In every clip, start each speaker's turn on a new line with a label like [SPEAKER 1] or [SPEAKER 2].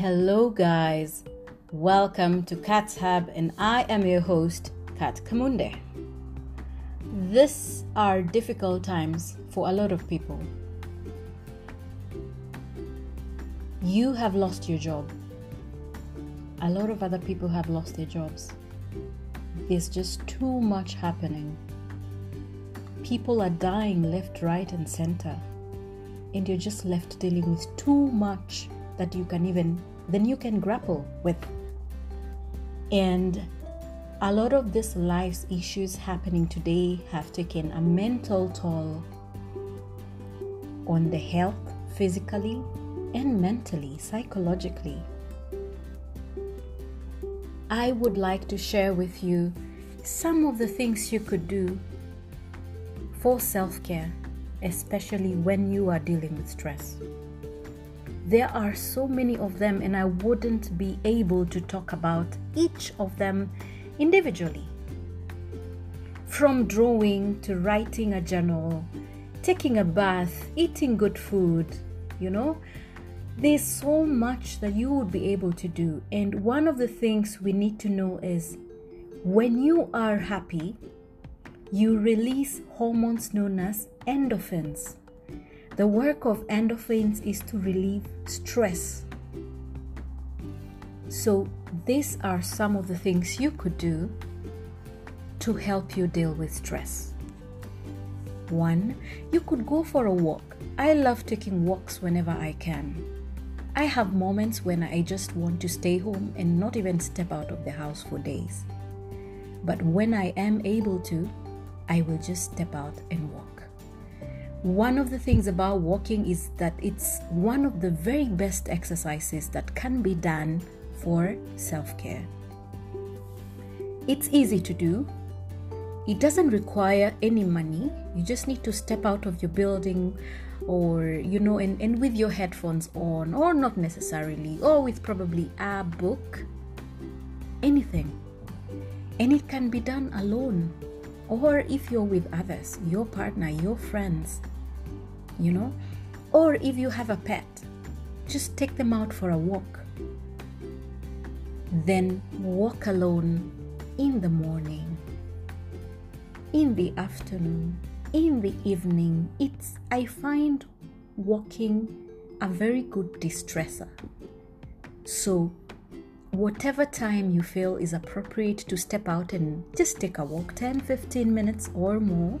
[SPEAKER 1] Hello, guys. Welcome to Cat's Hub, and I am your host, Kat Kamunde. These are difficult times for a lot of people. You have lost your job. A lot of other people have lost their jobs. There's just too much happening. People are dying left, right, and center. And you're just left dealing with too much that you can even, then you can grapple with. And a lot of these life's issues happening today have taken a mental toll on the health physically and mentally, psychologically. I would like to share with you some of the things you could do for self care, especially when you are dealing with stress. There are so many of them, and I wouldn't be able to talk about each of them individually. From drawing to writing a journal, taking a bath, eating good food, you know, there's so much that you would be able to do. And one of the things we need to know is when you are happy, you release hormones known as endorphins. The work of endorphins is to relieve stress. So, these are some of the things you could do to help you deal with stress. One, you could go for a walk. I love taking walks whenever I can. I have moments when I just want to stay home and not even step out of the house for days. But when I am able to, I will just step out and walk. One of the things about walking is that it's one of the very best exercises that can be done for self care. It's easy to do. It doesn't require any money. You just need to step out of your building or, you know, and, and with your headphones on, or not necessarily, or with probably a book. Anything. And it can be done alone. Or if you're with others, your partner, your friends, you know, or if you have a pet, just take them out for a walk then walk alone in the morning, in the afternoon, in the evening. It's I find walking a very good distressor. So whatever time you feel is appropriate to step out and just take a walk 10 15 minutes or more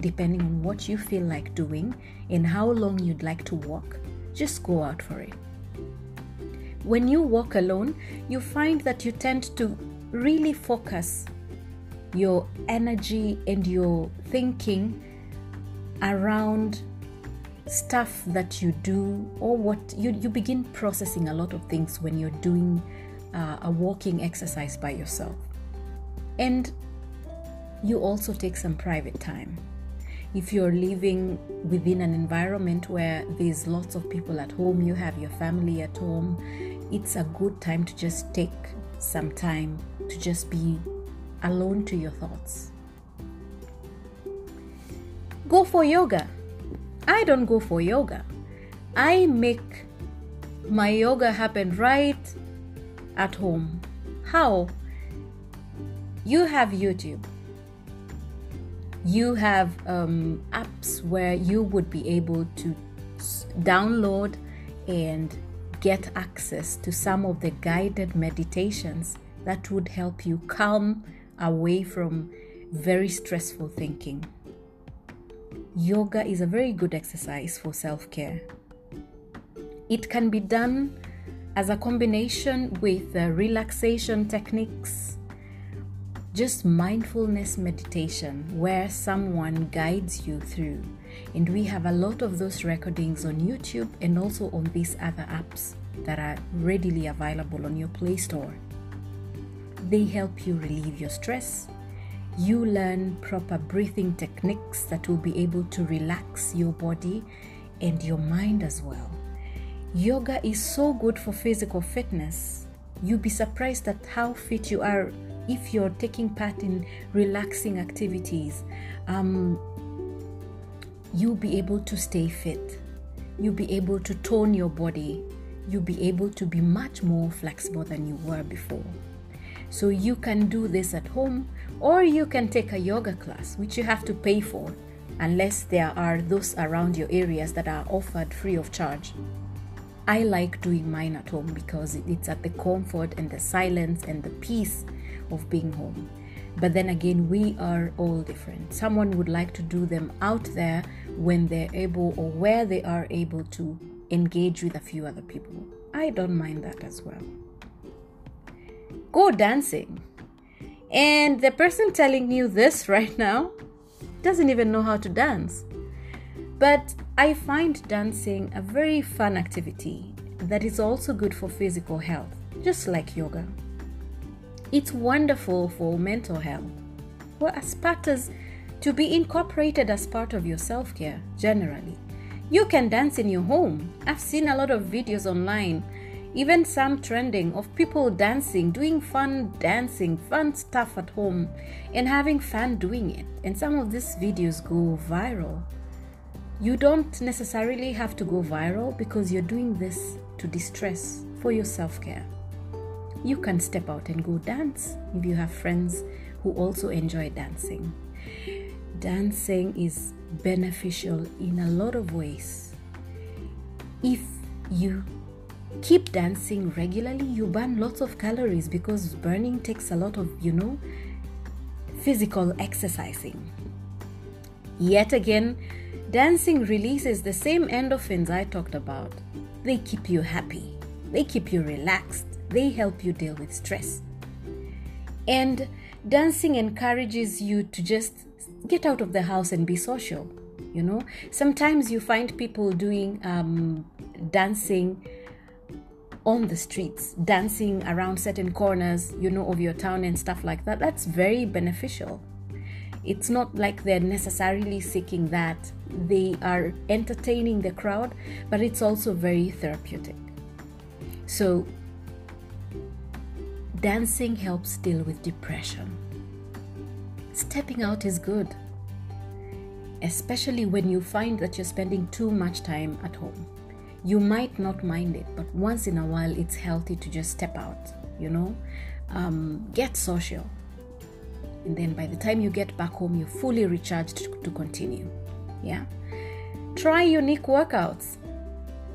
[SPEAKER 1] depending on what you feel like doing and how long you'd like to walk just go out for it when you walk alone, you find that you tend to really focus your energy and your thinking around stuff that you do or what you, you begin processing a lot of things when you're doing uh, a walking exercise by yourself. And you also take some private time. If you're living within an environment where there's lots of people at home, you have your family at home, it's a good time to just take some time to just be alone to your thoughts. Go for yoga. I don't go for yoga. I make my yoga happen right at home. How? You have YouTube. You have um, apps where you would be able to download and get access to some of the guided meditations that would help you calm away from very stressful thinking. Yoga is a very good exercise for self care. It can be done as a combination with uh, relaxation techniques, just mindfulness meditation, where someone guides you through and we have a lot of those recordings on YouTube and also on these other apps that are readily available on your Play Store. They help you relieve your stress. You learn proper breathing techniques that will be able to relax your body and your mind as well. Yoga is so good for physical fitness. You'll be surprised at how fit you are if you're taking part in relaxing activities. Um, you'll be able to stay fit. You'll be able to tone your body. you'll be able to be much more flexible than you were before. So you can do this at home or you can take a yoga class, which you have to pay for unless there are those around your areas that are offered free of charge. I like doing mine at home because it's at the comfort and the silence and the peace of being home. But then again, we are all different. Someone would like to do them out there when they're able or where they are able to engage with a few other people. I don't mind that as well. Go dancing. And the person telling you this right now doesn't even know how to dance. But I find dancing a very fun activity that is also good for physical health, just like yoga. It's wonderful for mental health. Well, as to be incorporated as part of your self care generally. You can dance in your home. I've seen a lot of videos online, even some trending, of people dancing, doing fun dancing, fun stuff at home, and having fun doing it. And some of these videos go viral. You don't necessarily have to go viral because you're doing this to distress for your self care. You can step out and go dance if you have friends who also enjoy dancing. Dancing is beneficial in a lot of ways. If you keep dancing regularly, you burn lots of calories because burning takes a lot of, you know, physical exercising. Yet again, dancing releases the same endorphins I talked about. They keep you happy, they keep you relaxed, they help you deal with stress. And dancing encourages you to just get out of the house and be social. You know, sometimes you find people doing um, dancing on the streets, dancing around certain corners, you know, of your town and stuff like that. That's very beneficial. It's not like they're necessarily seeking that. They are entertaining the crowd, but it's also very therapeutic. So, dancing helps deal with depression. Stepping out is good, especially when you find that you're spending too much time at home you might not mind it, but once in a while, it's healthy to just step out, you know, um, get social. And then by the time you get back home, you're fully recharged to, continue. Yeah. Try unique workouts,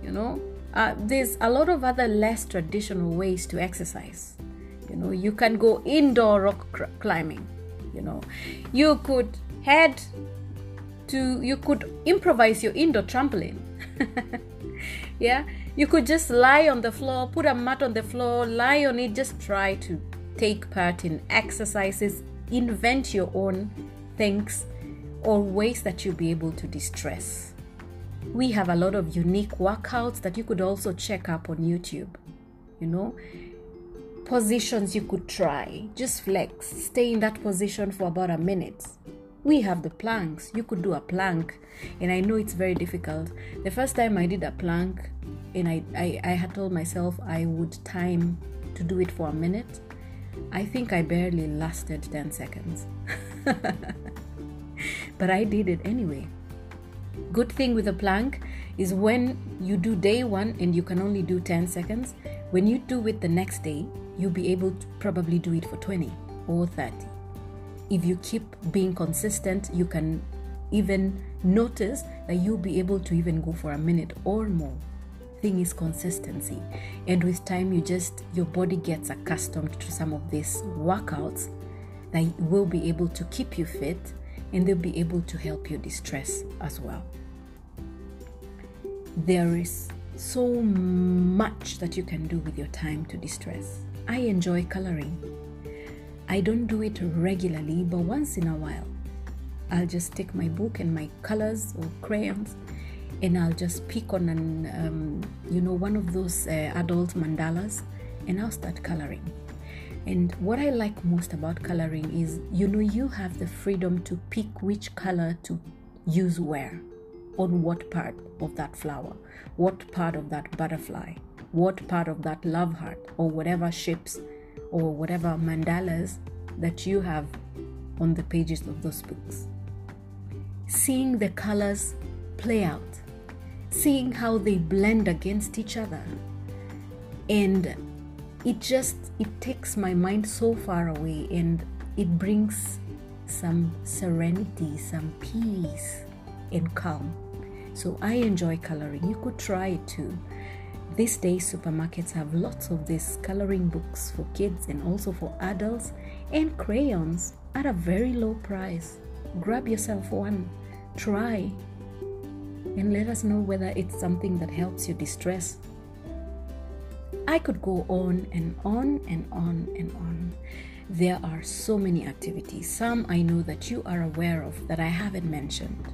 [SPEAKER 1] you know. Uh, there's a lot of other less traditional ways to exercise. You know, you can go indoor rock climbing. You know, you could head to, you could improvise your indoor trampoline. yeah you could just lie on the floor put a mat on the floor lie on it just try to take part in exercises invent your own things or ways that you'll be able to distress we have a lot of unique workouts that you could also check up on youtube you know positions you could try. Just flex. Stay in that position for about a minute. We have the planks. You could do a plank. And i know it's very difficult. The first time i did a plank and I, I, I had told myself i would time to do it for a minute i think i barely lasted 10 seconds. But i did it anyway. Good thing with a plank is when you do day one and you can only do 10 seconds when you do it the next day you'll be able to probably do it for 20 or 30 if you keep being consistent, you can even notice that you'll be able to even go for a minute or more. Thing is consistency, and with time, you just your body gets accustomed to some of these workouts that will be able to keep you fit and they'll be able to help you distress as well. There is so much that you can do with your time to distress. I enjoy coloring. I don't do it regularly, but once in a while, I'll just take my book and my colors or crayons and I'll just pick on an, um, you know, one of those uh, adult mandalas and I'll start coloring. And what I like most about coloring is, you know, you have the freedom to pick which color to use where, on what part of that flower, what part of that butterfly, what part of that love heart, or whatever shapes or whatever mandalas that you have on the pages of those books. Seeing the colors play out, seeing how they blend against each other, and it just it takes my mind so far away and it brings some serenity some peace and calm. So i enjoy coloring. You could try it too these days supermarkets have lots of these coloring books for kids and also for adults and crayons at a very low price grab yourself one try and let us know whether it's something that helps you distress I could go on and on and on and on. There are so many activities, some I know that you are aware of that I haven't mentioned.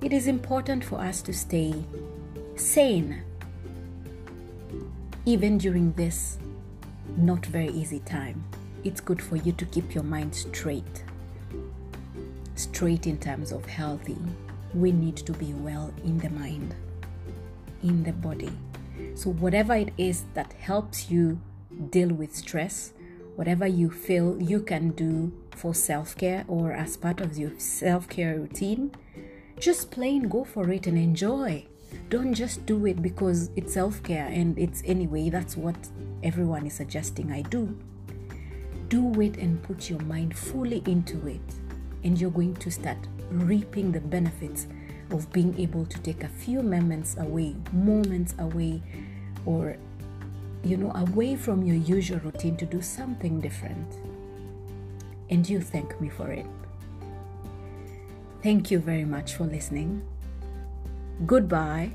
[SPEAKER 1] It is important for us to stay sane even during this not very easy time. It's good for you to keep your mind straight. Straight in terms of healthy. We need to be well in the mind, in the body. So, whatever it is that helps you deal with stress, whatever you feel you can do for self care or as part of your self care routine, just plain go for it and enjoy. Don't just do it because it's self care and it's anyway, that's what everyone is suggesting I do. Do it and put your mind fully into it, and you're going to start reaping the benefits of being able to take a few moments away, moments away, or you know, away from your usual routine to do something different. And you thank me for it. Thank you very much for listening. Goodbye